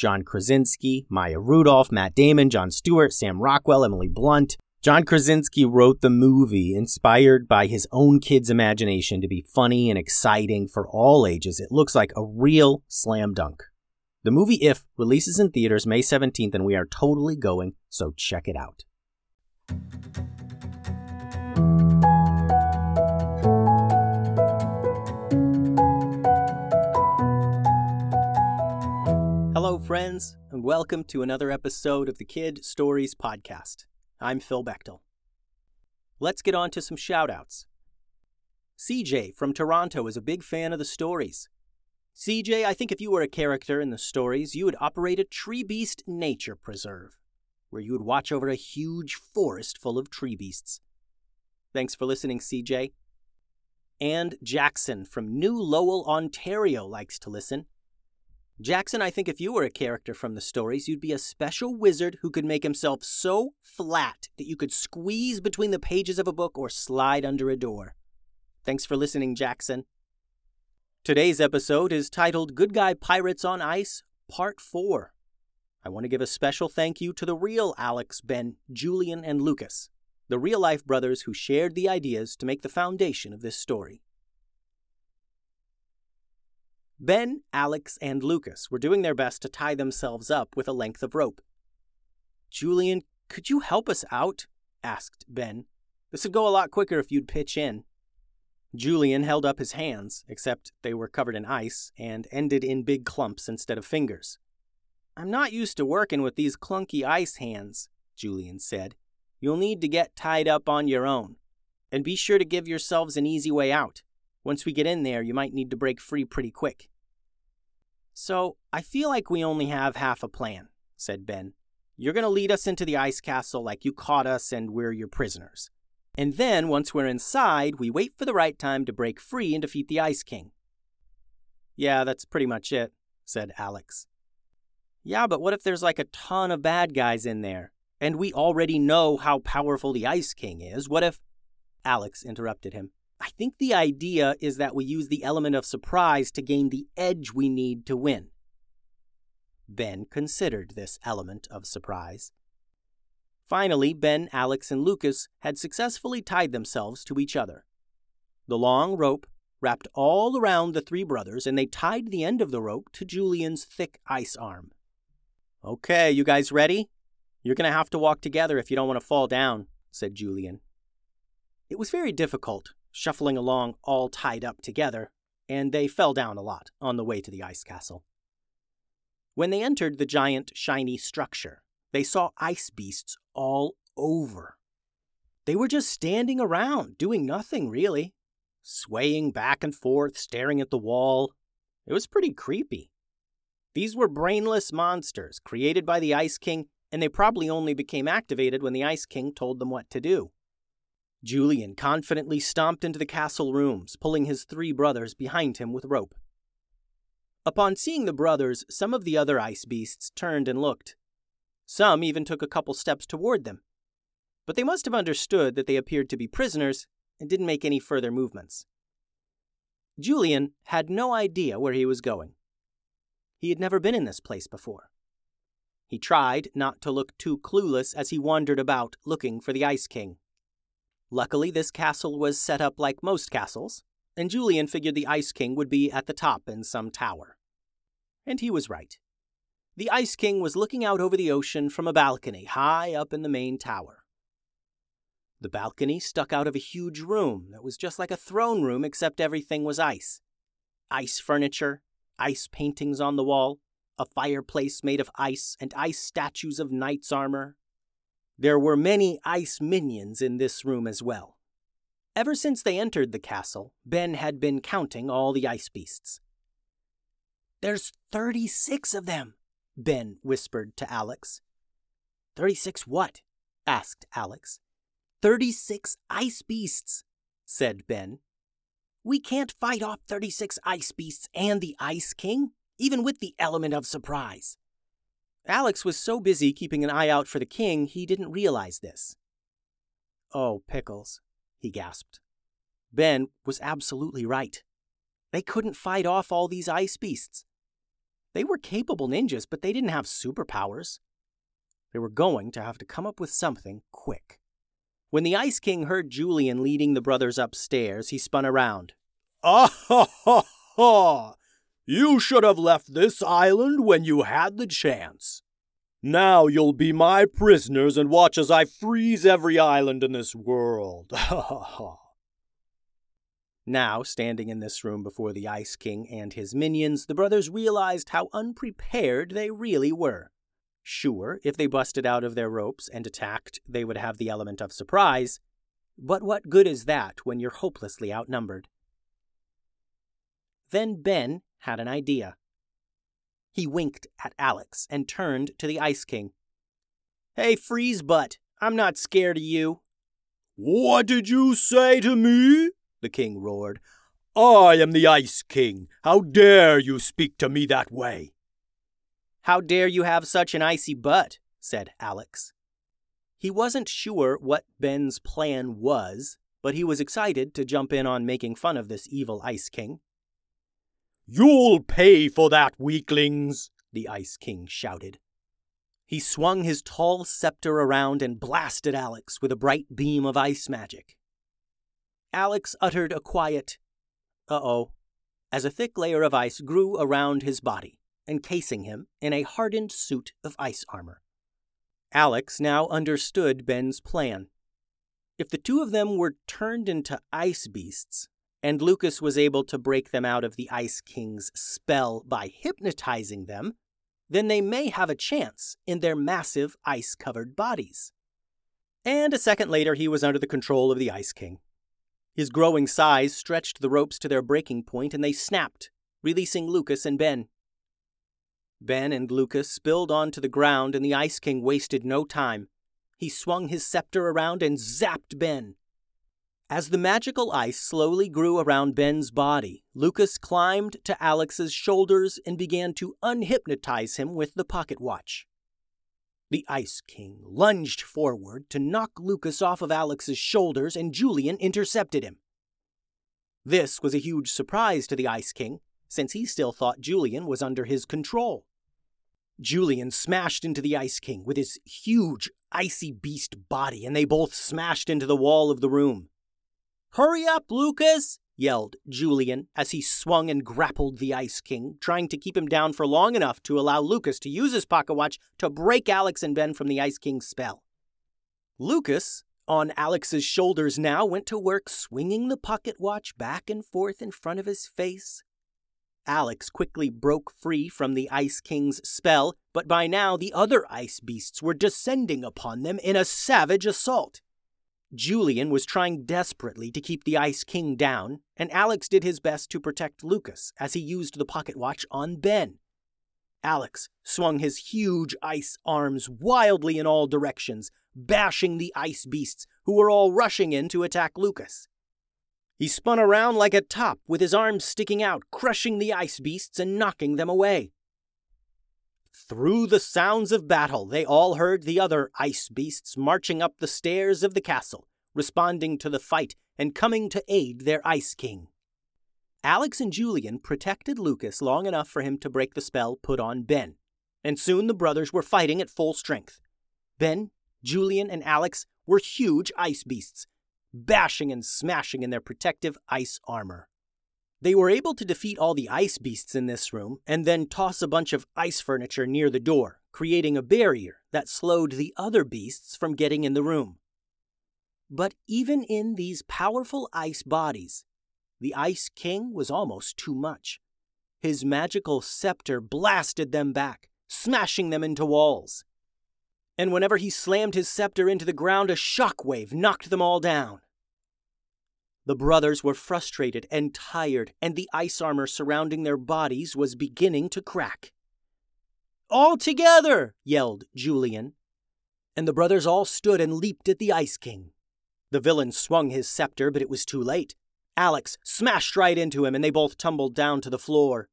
John Krasinski, Maya Rudolph, Matt Damon, Jon Stewart, Sam Rockwell, Emily Blunt. John Krasinski wrote the movie inspired by his own kid's imagination to be funny and exciting for all ages. It looks like a real slam dunk. The movie If releases in theaters May 17th, and we are totally going, so check it out. Friends, and welcome to another episode of the Kid Stories Podcast. I'm Phil Bechtel. Let's get on to some shoutouts. CJ from Toronto is a big fan of the stories. CJ, I think if you were a character in the stories, you would operate a tree beast nature preserve, where you would watch over a huge forest full of tree beasts. Thanks for listening, CJ. And Jackson from New Lowell, Ontario likes to listen. Jackson, I think if you were a character from the stories, you'd be a special wizard who could make himself so flat that you could squeeze between the pages of a book or slide under a door. Thanks for listening, Jackson. Today's episode is titled Good Guy Pirates on Ice, Part 4. I want to give a special thank you to the real Alex, Ben, Julian, and Lucas, the real life brothers who shared the ideas to make the foundation of this story. Ben, Alex, and Lucas were doing their best to tie themselves up with a length of rope. Julian, could you help us out? asked Ben. This would go a lot quicker if you'd pitch in. Julian held up his hands, except they were covered in ice and ended in big clumps instead of fingers. I'm not used to working with these clunky ice hands, Julian said. You'll need to get tied up on your own. And be sure to give yourselves an easy way out. Once we get in there, you might need to break free pretty quick. So, I feel like we only have half a plan, said Ben. You're going to lead us into the ice castle like you caught us and we're your prisoners. And then, once we're inside, we wait for the right time to break free and defeat the Ice King. Yeah, that's pretty much it, said Alex. Yeah, but what if there's like a ton of bad guys in there? And we already know how powerful the Ice King is. What if. Alex interrupted him. I think the idea is that we use the element of surprise to gain the edge we need to win. Ben considered this element of surprise. Finally, Ben, Alex, and Lucas had successfully tied themselves to each other. The long rope wrapped all around the three brothers, and they tied the end of the rope to Julian's thick ice arm. Okay, you guys ready? You're going to have to walk together if you don't want to fall down, said Julian. It was very difficult, shuffling along all tied up together, and they fell down a lot on the way to the ice castle. When they entered the giant, shiny structure, they saw ice beasts all over. They were just standing around, doing nothing really, swaying back and forth, staring at the wall. It was pretty creepy. These were brainless monsters created by the Ice King, and they probably only became activated when the Ice King told them what to do. Julian confidently stomped into the castle rooms, pulling his three brothers behind him with rope. Upon seeing the brothers, some of the other ice beasts turned and looked. Some even took a couple steps toward them. But they must have understood that they appeared to be prisoners and didn't make any further movements. Julian had no idea where he was going. He had never been in this place before. He tried not to look too clueless as he wandered about looking for the Ice King. Luckily, this castle was set up like most castles, and Julian figured the Ice King would be at the top in some tower. And he was right. The Ice King was looking out over the ocean from a balcony high up in the main tower. The balcony stuck out of a huge room that was just like a throne room, except everything was ice. Ice furniture, ice paintings on the wall, a fireplace made of ice, and ice statues of knights' armor. There were many ice minions in this room as well. Ever since they entered the castle, Ben had been counting all the ice beasts. There's 36 of them, Ben whispered to Alex. 36 what? asked Alex. 36 ice beasts, said Ben. We can't fight off 36 ice beasts and the Ice King, even with the element of surprise. Alex was so busy keeping an eye out for the king, he didn't realize this. Oh, pickles, he gasped. Ben was absolutely right. They couldn't fight off all these ice beasts. They were capable ninjas, but they didn't have superpowers. They were going to have to come up with something quick. When the Ice King heard Julian leading the brothers upstairs, he spun around. Ah ha ha ha! You should have left this island when you had the chance. Now you'll be my prisoners and watch as I freeze every island in this world. Ha ha ha. Now, standing in this room before the Ice King and his minions, the brothers realized how unprepared they really were. Sure, if they busted out of their ropes and attacked, they would have the element of surprise, but what good is that when you're hopelessly outnumbered? Then Ben had an idea. He winked at Alex and turned to the Ice King. Hey, freeze butt, I'm not scared of you. What did you say to me? The king roared. I am the Ice King. How dare you speak to me that way? How dare you have such an icy butt? said Alex. He wasn't sure what Ben's plan was, but he was excited to jump in on making fun of this evil Ice King. You'll pay for that, weaklings, the Ice King shouted. He swung his tall scepter around and blasted Alex with a bright beam of ice magic. Alex uttered a quiet, uh oh, as a thick layer of ice grew around his body, encasing him in a hardened suit of ice armor. Alex now understood Ben's plan. If the two of them were turned into ice beasts, and Lucas was able to break them out of the Ice King's spell by hypnotizing them, then they may have a chance in their massive ice covered bodies. And a second later, he was under the control of the Ice King. His growing size stretched the ropes to their breaking point, and they snapped, releasing Lucas and Ben. Ben and Lucas spilled onto the ground, and the Ice King wasted no time. He swung his scepter around and zapped Ben. As the magical ice slowly grew around Ben's body, Lucas climbed to Alex's shoulders and began to unhypnotize him with the pocket watch. The Ice King lunged forward to knock Lucas off of Alex's shoulders, and Julian intercepted him. This was a huge surprise to the Ice King, since he still thought Julian was under his control. Julian smashed into the Ice King with his huge, icy beast body, and they both smashed into the wall of the room. Hurry up, Lucas! yelled Julian as he swung and grappled the Ice King, trying to keep him down for long enough to allow Lucas to use his pocket watch to break Alex and Ben from the Ice King's spell. Lucas, on Alex's shoulders now, went to work swinging the pocket watch back and forth in front of his face. Alex quickly broke free from the Ice King's spell, but by now the other ice beasts were descending upon them in a savage assault. Julian was trying desperately to keep the Ice King down, and Alex did his best to protect Lucas as he used the pocket watch on Ben. Alex swung his huge ice arms wildly in all directions, bashing the ice beasts who were all rushing in to attack Lucas. He spun around like a top with his arms sticking out, crushing the ice beasts and knocking them away. Through the sounds of battle, they all heard the other ice beasts marching up the stairs of the castle, responding to the fight and coming to aid their Ice King. Alex and Julian protected Lucas long enough for him to break the spell put on Ben, and soon the brothers were fighting at full strength. Ben, Julian, and Alex were huge ice beasts, bashing and smashing in their protective ice armor. They were able to defeat all the ice beasts in this room and then toss a bunch of ice furniture near the door, creating a barrier that slowed the other beasts from getting in the room. But even in these powerful ice bodies, the Ice King was almost too much. His magical scepter blasted them back, smashing them into walls. And whenever he slammed his scepter into the ground, a shock wave knocked them all down. The brothers were frustrated and tired, and the ice armor surrounding their bodies was beginning to crack. All together! yelled Julian. And the brothers all stood and leaped at the Ice King. The villain swung his scepter, but it was too late. Alex smashed right into him, and they both tumbled down to the floor.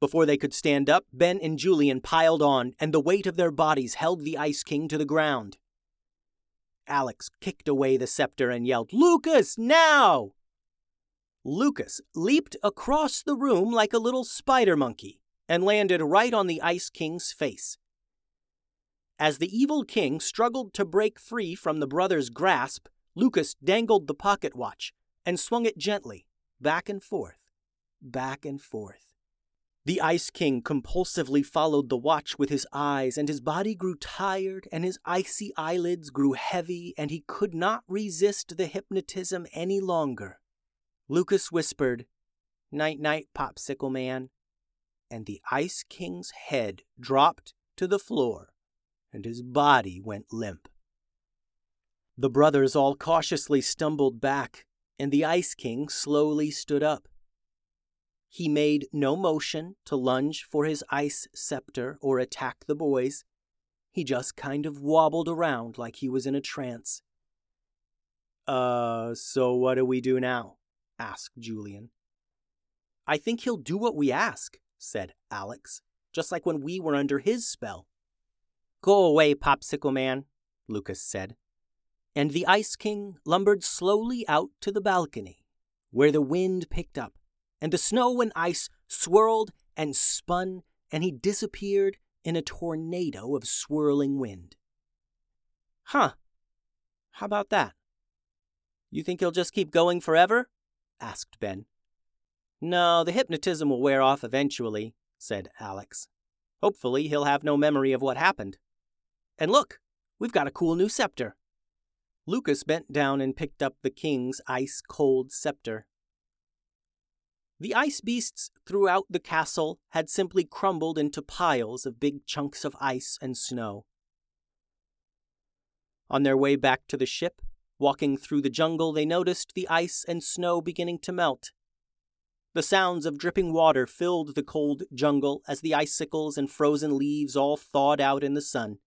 Before they could stand up, Ben and Julian piled on, and the weight of their bodies held the Ice King to the ground. Alex kicked away the scepter and yelled, Lucas, now! Lucas leaped across the room like a little spider monkey and landed right on the Ice King's face. As the evil king struggled to break free from the brother's grasp, Lucas dangled the pocket watch and swung it gently, back and forth, back and forth. The Ice King compulsively followed the watch with his eyes, and his body grew tired, and his icy eyelids grew heavy, and he could not resist the hypnotism any longer. Lucas whispered, Night, night, Popsicle Man, and the Ice King's head dropped to the floor, and his body went limp. The brothers all cautiously stumbled back, and the Ice King slowly stood up. He made no motion to lunge for his ice scepter or attack the boys. He just kind of wobbled around like he was in a trance. Uh, so what do we do now? asked Julian. I think he'll do what we ask, said Alex, just like when we were under his spell. Go away, Popsicle Man, Lucas said. And the Ice King lumbered slowly out to the balcony, where the wind picked up and the snow and ice swirled and spun, and he disappeared in a tornado of swirling wind. Huh. How about that? You think he'll just keep going forever? asked Ben. No, the hypnotism will wear off eventually, said Alex. Hopefully, he'll have no memory of what happened. And look, we've got a cool new scepter. Lucas bent down and picked up the king's ice cold scepter. The ice beasts throughout the castle had simply crumbled into piles of big chunks of ice and snow. On their way back to the ship, walking through the jungle, they noticed the ice and snow beginning to melt. The sounds of dripping water filled the cold jungle as the icicles and frozen leaves all thawed out in the sun.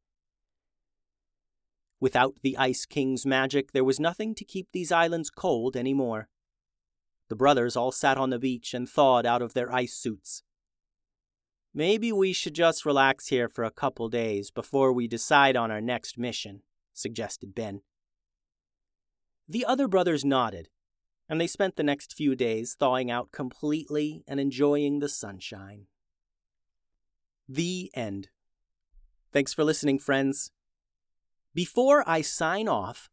Without the Ice King's magic, there was nothing to keep these islands cold any more. The brothers all sat on the beach and thawed out of their ice suits. Maybe we should just relax here for a couple days before we decide on our next mission, suggested Ben. The other brothers nodded, and they spent the next few days thawing out completely and enjoying the sunshine. The end. Thanks for listening, friends. Before I sign off,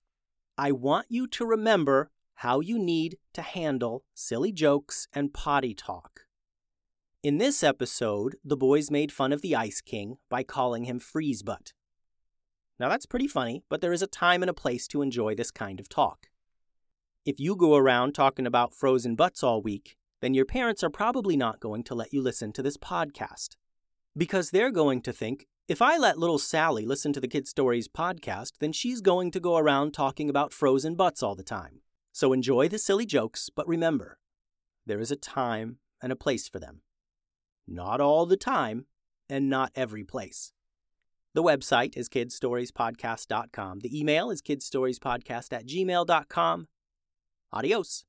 I want you to remember how you need to handle silly jokes and potty talk. In this episode, the boys made fun of the Ice King by calling him Freeze Butt. Now that's pretty funny, but there is a time and a place to enjoy this kind of talk. If you go around talking about frozen butts all week, then your parents are probably not going to let you listen to this podcast. Because they're going to think, if I let little Sally listen to the Kid Stories podcast, then she's going to go around talking about frozen butts all the time. So enjoy the silly jokes, but remember, there is a time and a place for them. Not all the time, and not every place. The website is kidstoriespodcast.com. The email is kidstoriespodcast at gmail.com. Adios.